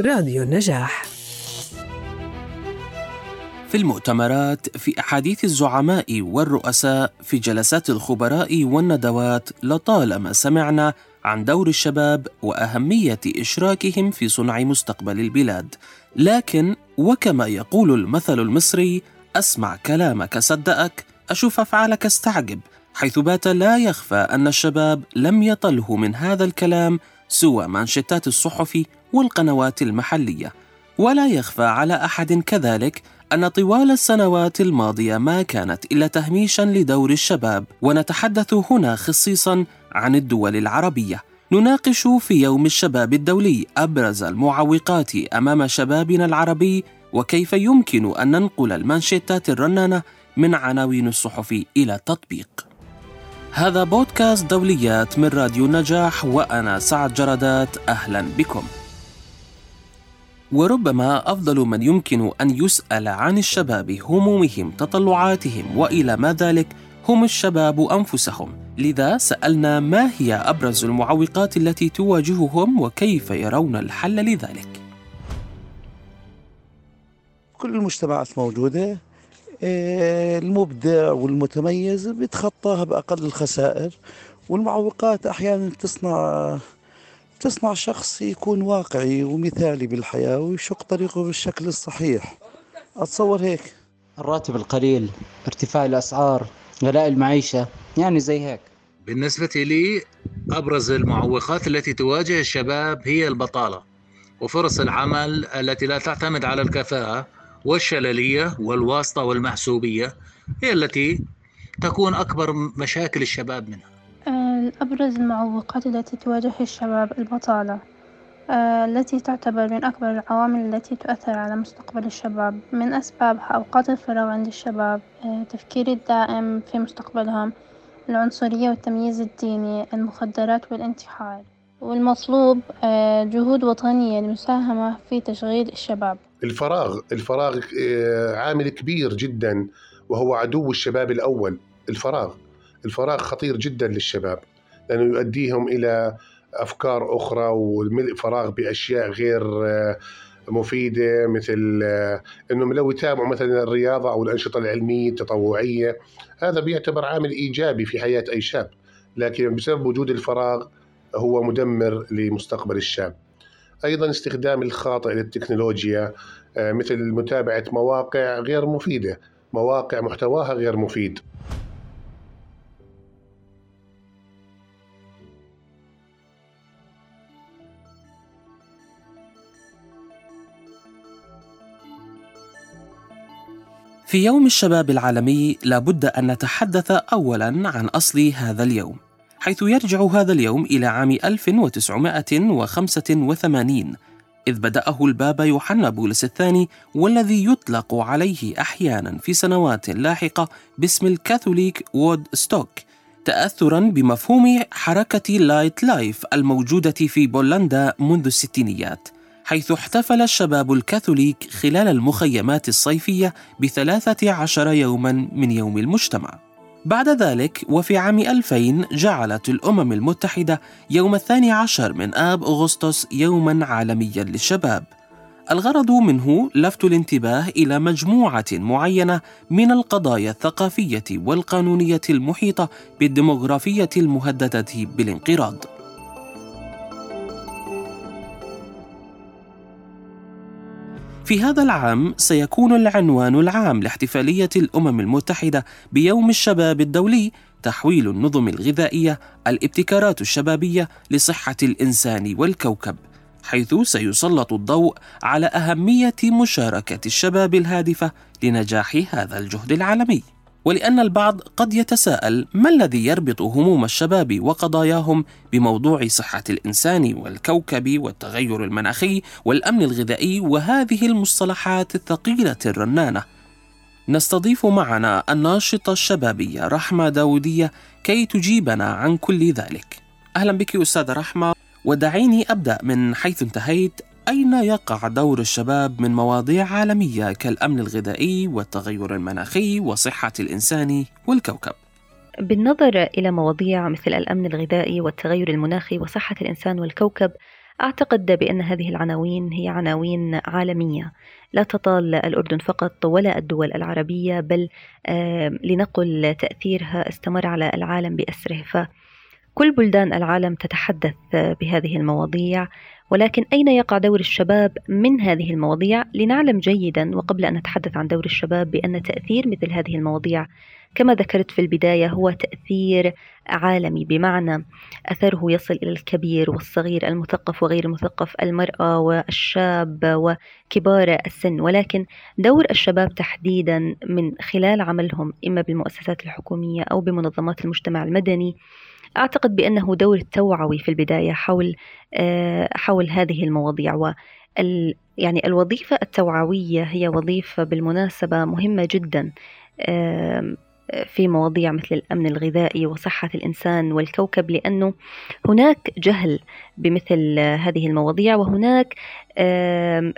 راديو النجاح. في المؤتمرات في أحاديث الزعماء والرؤساء في جلسات الخبراء والندوات لطالما سمعنا عن دور الشباب وأهمية إشراكهم في صنع مستقبل البلاد. لكن وكما يقول المثل المصري أسمع كلامك صدقك أشوف أفعالك استعجب حيث بات لا يخفى أن الشباب لم يطله من هذا الكلام سوى مانشيتات الصحف والقنوات المحلية. ولا يخفى على أحد كذلك أن طوال السنوات الماضية ما كانت إلا تهميشا لدور الشباب. ونتحدث هنا خصيصا عن الدول العربية. نناقش في يوم الشباب الدولي أبرز المعوقات أمام شبابنا العربي وكيف يمكن أن ننقل المانشيتات الرنانة من عناوين الصحف إلى التطبيق هذا بودكاست دوليات من راديو النجاح وأنا سعد جردات. أهلا بكم. وربما أفضل من يمكن أن يسأل عن الشباب همومهم تطلعاتهم وإلى ما ذلك هم الشباب أنفسهم. لذا سألنا ما هي أبرز المعوقات التي تواجههم وكيف يرون الحل لذلك. كل المجتمعات موجودة إيه، المبدع والمتميز بيتخطاها بأقل الخسائر والمعوقات أحيانا تصنع تصنع شخص يكون واقعي ومثالي بالحياة ويشق طريقه بالشكل الصحيح. أتصور هيك. الراتب القليل ارتفاع الأسعار غلاء المعيشة يعني زي هيك. بالنسبة لي أبرز المعوقات التي تواجه الشباب هي البطالة وفرص العمل التي لا تعتمد على الكفاءة والشللية والواسطة والمحسوبية هي التي تكون أكبر مشاكل الشباب منها. أبرز المعوقات التي تواجه الشباب البطالة آه، التي تعتبر من أكبر العوامل التي تؤثر على مستقبل الشباب. من أسبابها أوقات الفراغ عند الشباب آه، تفكير الدائم في مستقبلهم العنصرية والتمييز الديني المخدرات والانتحار والمطلوب آه، جهود وطنية للمساهمة في تشغيل الشباب. الفراغ الفراغ عامل كبير جدا وهو عدو الشباب الأول. الفراغ الفراغ خطير جدا للشباب. لأنه يؤديهم إلى أفكار أخرى والملء فراغ بأشياء غير آه، مفيدة مثل آه، أنهم لو يتابعوا مثلا الرياضة أو الأنشطة العلمية التطوعية هذا بيعتبر عامل إيجابي في حياة أي شاب. لكن بسبب وجود الفراغ هو مدمر لمستقبل الشاب. أيضا استخدام الخاطئ للتكنولوجيا آه، مثل متابعة مواقع غير مفيدة مواقع محتواها غير مفيد. في يوم الشباب العالمي لابد أن نتحدث أولا عن أصل هذا اليوم حيث يرجع هذا اليوم إلى عام 1985 إذ بدأه البابا يوحنا بولس الثاني والذي يطلق عليه أحيانا في سنوات لاحقة باسم ال Catholic Woodstock تأثرا بمفهوم حركة Light Life الموجودة في بولندا منذ الستينيات. حيث احتفل الشباب الكاثوليك خلال المخيمات الصيفية بثلاثة عشر يوما من يوم المجتمع. بعد ذلك وفي عام 2000 جعلت الأمم المتحدة يوم الثاني عشر من آب أغسطس يوما عالميا للشباب. الغرض منه لفت الانتباه إلى مجموعة معينة من القضايا الثقافية والقانونية المحيطة بالديموغرافية المهددة بالانقراض. في هذا العام سيكون العنوان العام لاحتفالية الأمم المتحدة بيوم الشباب الدولي تحويل النظم الغذائية الابتكارات الشبابية لصحة الإنسان والكوكب حيث سيسلط الضوء على أهمية مشاركة الشباب الهادفة لنجاح هذا الجهد العالمي. ولأن البعض قد يتساءل ما الذي يربط هموم الشباب وقضاياهم بموضوع صحة الإنسان والكوكب والتغير المناخي والأمن الغذائي وهذه المصطلحات الثقيلة الرنانة. نستضيف معنا الناشطة الشبابية رحمة داودية كي تجيبنا عن كل ذلك. أهلا بك أستاذة رحمة ودعيني أبدأ من حيث انتهيت أين يقع دور الشباب من مواضيع عالمية كالأمن الغذائي والتغير المناخي وصحة الإنسان والكوكب؟ بالنظر إلى مواضيع مثل الأمن الغذائي والتغير المناخي وصحة الإنسان والكوكب أعتقد بأن هذه العناوين هي عناوين عالمية لا تطال الأردن فقط ولا الدول العربية بل لنقل تأثيرها استمر على العالم بأسره فكل بلدان العالم تتحدث بهذه المواضيع ولكن أين يقع دور الشباب من هذه المواضيع؟ لنعلم جيدا وقبل أن نتحدث عن دور الشباب بأن تأثير مثل هذه المواضيع كما ذكرت في البداية هو تأثير عالمي. بمعنى أثره يصل إلى الكبير والصغير المثقف وغير المثقف المرأة والشاب وكبار السن. ولكن دور الشباب تحديدا من خلال عملهم إما بالمؤسسات الحكومية أو بمنظمات المجتمع المدني أعتقد بأنه دور توعوي في البداية حول آه، حول هذه المواضيع و يعني الوظيفة التوعوية هي وظيفة بالمناسبة مهمة جدا في مواضيع مثل الأمن الغذائي وصحة الإنسان والكوكب لأنه هناك جهل بمثل هذه المواضيع وهناك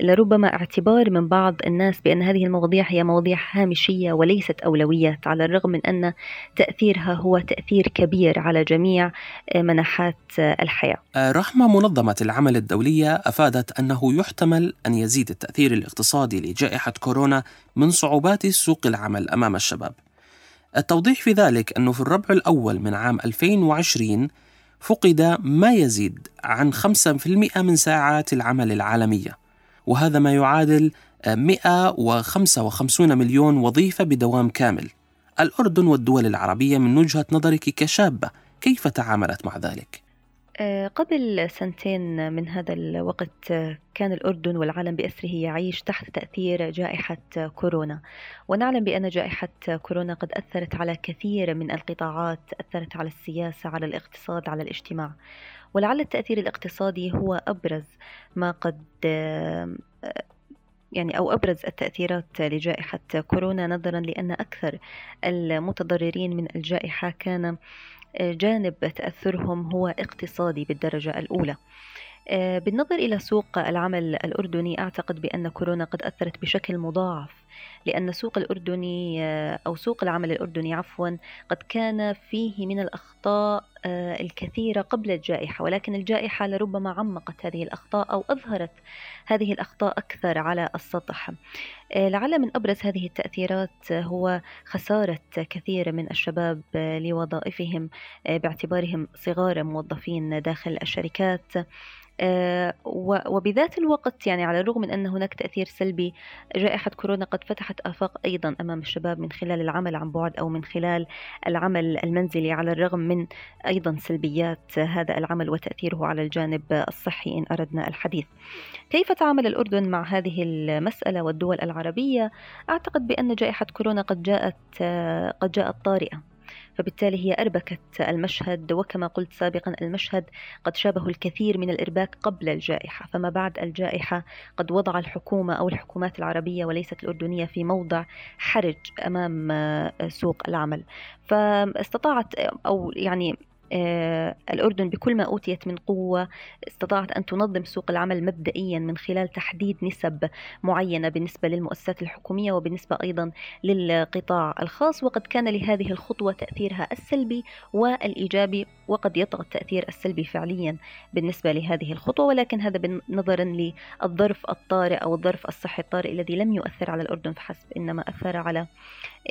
لربما اعتبار من بعض الناس بأن هذه المواضيع هي مواضيع هامشية وليست اولويات على الرغم من أن تأثيرها هو تأثير كبير على جميع مناحات الحياة. آه، رحمة منظمة العمل الدولية أفادت أنه يحتمل أن يزيد التأثير الاقتصادي لجائحة كورونا من صعوبات سوق العمل أمام الشباب. التوضيح في ذلك أنه في الربع الأول من عام 2020 فقد ما يزيد عن 5% من ساعات العمل العالمية وهذا ما يعادل 155 مليون وظيفة بدوام كامل الأردن والدول العربية من وجهة نظرك كشابة كيف تعاملت مع ذلك؟ آه، قبل سنتين من هذا الوقت آه، كان الأردن والعالم بأسره يعيش تحت تأثير جائحة كورونا. ونعلم بأن جائحة كورونا قد أثرت على كثير من القطاعات أثرت على السياسة على الاقتصاد على الاجتماع. ولعل التأثير الاقتصادي هو أبرز ما قد آه، يعني أو أبرز التأثيرات لجائحة كورونا نظرا لأن أكثر المتضررين من الجائحة كان جانب تأثرهم هو اقتصادي بالدرجة الأولى. آه، بالنظر إلى سوق العمل الأردني أعتقد بأن كورونا قد أثرت بشكل مضاعف لأن سوق الأردني آه، أو سوق العمل الأردني عفوا قد كان فيه من الأخطاء آه، الكثيرة قبل الجائحة ولكن الجائحة لربما عمقت هذه الأخطاء أو أظهرت هذه الأخطاء أكثر على السطح. لعل من أبرز هذه التأثيرات هو خسارة كثير من الشباب لوظائفهم باعتبارهم صغار موظفين داخل الشركات. آه، وبذات الوقت يعني على الرغم من أن هناك تأثير سلبي جائحة كورونا قد فتحت آفاق أيضا أمام الشباب من خلال العمل عن بعد أو من خلال العمل المنزلي على الرغم من أيضا سلبيات هذا العمل وتأثيره على الجانب الصحي إن أردنا الحديث كيف تعامل الأردن مع هذه المسألة والدول العربية؟ أعتقد بأن جائحة كورونا قد جاءت قد جاءت طارئة فبالتالي هي أربكت المشهد وكما قلت سابقا المشهد قد شابه الكثير من الإرباك قبل الجائحة فما بعد الجائحة قد وضع الحكومة أو الحكومات العربية وليست الأردنية في موضع حرج أمام سوق العمل. فاستطاعت أو يعني الأردن بكل ما أوتيت من قوة استطاعت أن تنظم سوق العمل مبدئيا من خلال تحديد نسب معينة بالنسبة للمؤسسات الحكومية وبالنسبة أيضا للقطاع الخاص. وقد كان لهذه الخطوة تأثيرها السلبي والإيجابي وقد يطغى التأثير السلبي فعليا بالنسبة لهذه الخطوة. ولكن هذا نظرا للظرف الطارئ أو الظرف الصحي الطارئ الذي لم يؤثر على الأردن فحسب إنما أثر على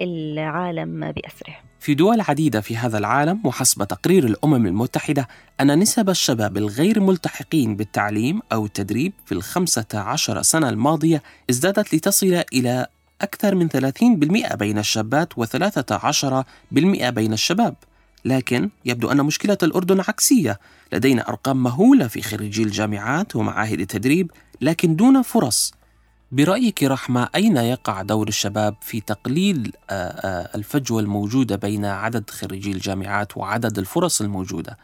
العالم بأسره. في دول عديدة في هذا العالم وحسب تقرير الأمم المتحدة أن نسب الشباب الغير ملتحقين بالتعليم أو التدريب في الخمسة عشر سنة الماضية ازدادت لتصل إلى أكثر من 30% بين الشابات و13% بين الشباب. لكن يبدو أن مشكلة الأردن عكسية. لدينا أرقام مهولة في خريجي الجامعات ومعاهد التدريب لكن دون فرص. برأيك رحمة أين يقع دور الشباب في تقليل آه، آه، الفجوة الموجودة بين عدد خريجي الجامعات وعدد الفرص الموجودة؟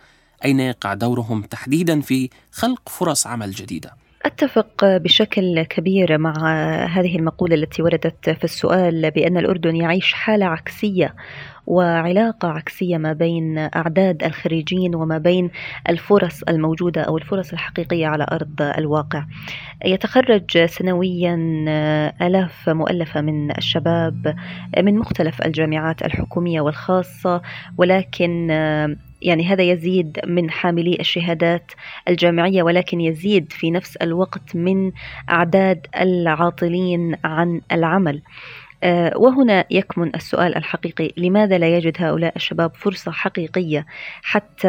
أين يقع دورهم تحديدا في خلق فرص عمل جديدة؟ أتفق بشكل كبير مع هذه المقولة التي وردت في السؤال بأن الأردن يعيش حالة عكسية وعلاقة عكسية ما بين أعداد الخريجين وما بين الفرص الموجودة أو الفرص الحقيقية على أرض الواقع. يتخرج سنويا آلاف مؤلفة من الشباب من مختلف الجامعات الحكومية والخاصة ولكن يعني هذا يزيد من حاملي الشهادات الجامعية ولكن يزيد في نفس الوقت من أعداد العاطلين عن العمل. آه، وهنا يكمن السؤال الحقيقي لماذا لا يجد هؤلاء الشباب فرصة حقيقية حتى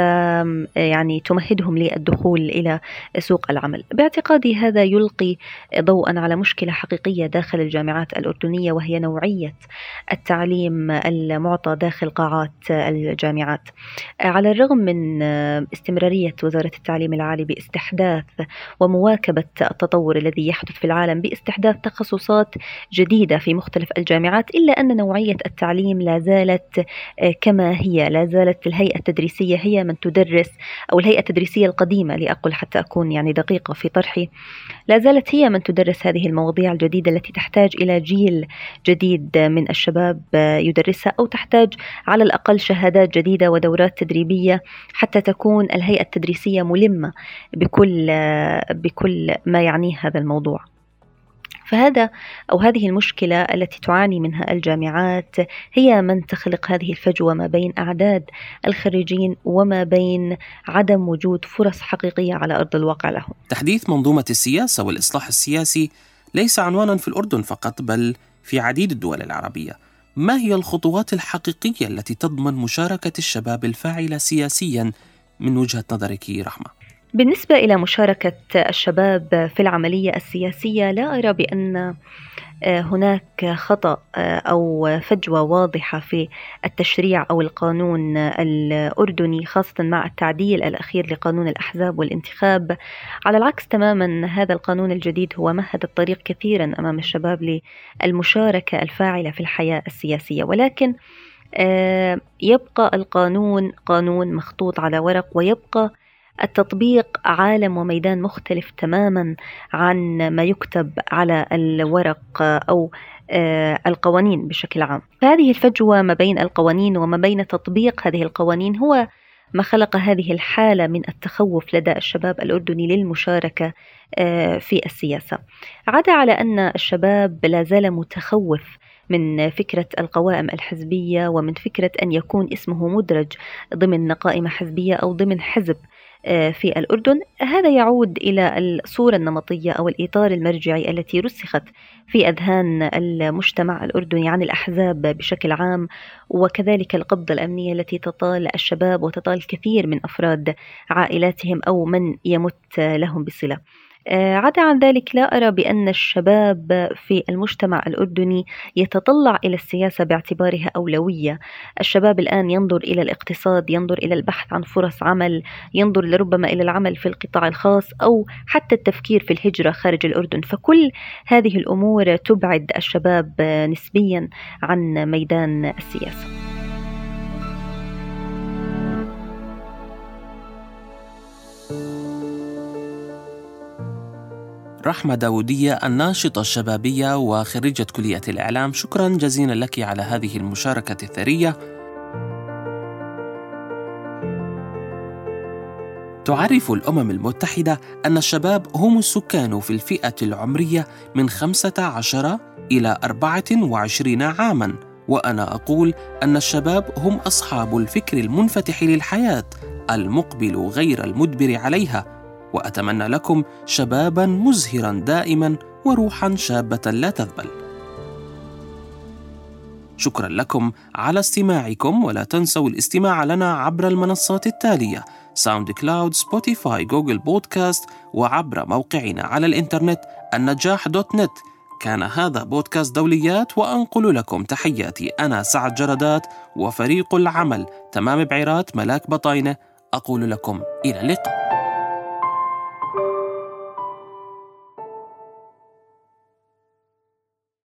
يعني تمهدهم للدخول إلى سوق العمل؟ باعتقادي هذا يلقي ضوءا على مشكلة حقيقية داخل الجامعات الأردنية وهي نوعية التعليم المعطى داخل قاعات الجامعات. على الرغم من استمرارية وزارة التعليم العالي باستحداث ومواكبة التطور الذي يحدث في العالم باستحداث تخصصات جديدة في مختلف الجامعات إلا أن نوعية التعليم لا زالت آه، كما هي لا زالت الهيئة التدريسية هي من تدرس أو الهيئة التدريسية القديمة لأقل حتى أكون يعني دقيقة في طرحي لا زالت هي من تدرس هذه المواضيع الجديدة التي تحتاج إلى جيل جديد من الشباب آه، يدرسها أو تحتاج على الأقل شهادات جديدة ودورات تدريبية حتى تكون الهيئة التدريسية ملمة بكل آه، بكل ما يعنيه هذا الموضوع. فهذا أو هذه المشكلة التي تعاني منها الجامعات هي من تخلق هذه الفجوة ما بين أعداد الخريجين وما بين عدم وجود فرص حقيقية على أرض الواقع لهم. تحديث منظومة السياسة والإصلاح السياسي ليس عنوانا في الأردن فقط بل في عديد الدول العربية. ما هي الخطوات الحقيقية التي تضمن مشاركة الشباب الفاعلة سياسيا من وجهة نظرك رحمة؟ بالنسبة إلى مشاركة الشباب في العملية السياسية لا أرى بأن آه، هناك خطأ آه، أو فجوة واضحة في التشريع أو القانون الأردني خاصة مع التعديل الأخير لقانون الأحزاب والانتخاب. على العكس تماما هذا القانون الجديد هو مهد الطريق كثيرا أمام الشباب للمشاركة الفاعلة في الحياة السياسية. ولكن آه، يبقى القانون قانون مخطوط على ورق ويبقى التطبيق عالم وميدان مختلف تماما عن ما يكتب على الورق أو آه، القوانين بشكل عام. فهذه الفجوة ما بين القوانين وما بين تطبيق هذه القوانين هو ما خلق هذه الحالة من التخوف لدى الشباب الأردني للمشاركة آه، في السياسة. عدا على أن الشباب لا زال متخوف من فكرة القوائم الحزبية ومن فكرة أن يكون اسمه مدرج ضمن قائمة حزبية أو ضمن حزب في الأردن. هذا يعود إلى الصورة النمطية أو الإطار المرجعي التي رسخت في أذهان المجتمع الأردني عن الأحزاب بشكل عام وكذلك القبضة الأمنية التي تطال الشباب وتطال الكثير من أفراد عائلاتهم أو من يمت لهم بصلة. آه، عدا عن ذلك لا أرى بأن الشباب في المجتمع الأردني يتطلع إلى السياسة باعتبارها أولوية. الشباب الآن ينظر إلى الاقتصاد ينظر إلى البحث عن فرص عمل ينظر لربما إلى العمل في القطاع الخاص أو حتى التفكير في الهجرة خارج الأردن. فكل هذه الأمور تبعد الشباب نسبيا عن ميدان السياسة. رحمة داودية الناشطة الشبابية وخريجة كلية الإعلام شكرا جزيلا لك على هذه المشاركة الثرية. تعرف الأمم المتحدة أن الشباب هم السكان في الفئة العمرية من 15 إلى 24 عاماً وأنا أقول أن الشباب هم أصحاب الفكر المنفتح للحياة المقبل غير المدبر عليها. وأتمنى لكم شبابا مزهرا دائما وروحا شابة لا تذبل شكرا لكم على استماعكم ولا تنسوا الاستماع لنا عبر المنصات التالية SoundCloud Spotify Google Podcast وعبر موقعنا على الإنترنت النجاح dot net. كان هذا بودكاست دوليات وأنقل لكم تحياتي أنا سعد جردات وفريق العمل تمام بعيرات ملاك بطاينة. أقول لكم إلى اللقاء.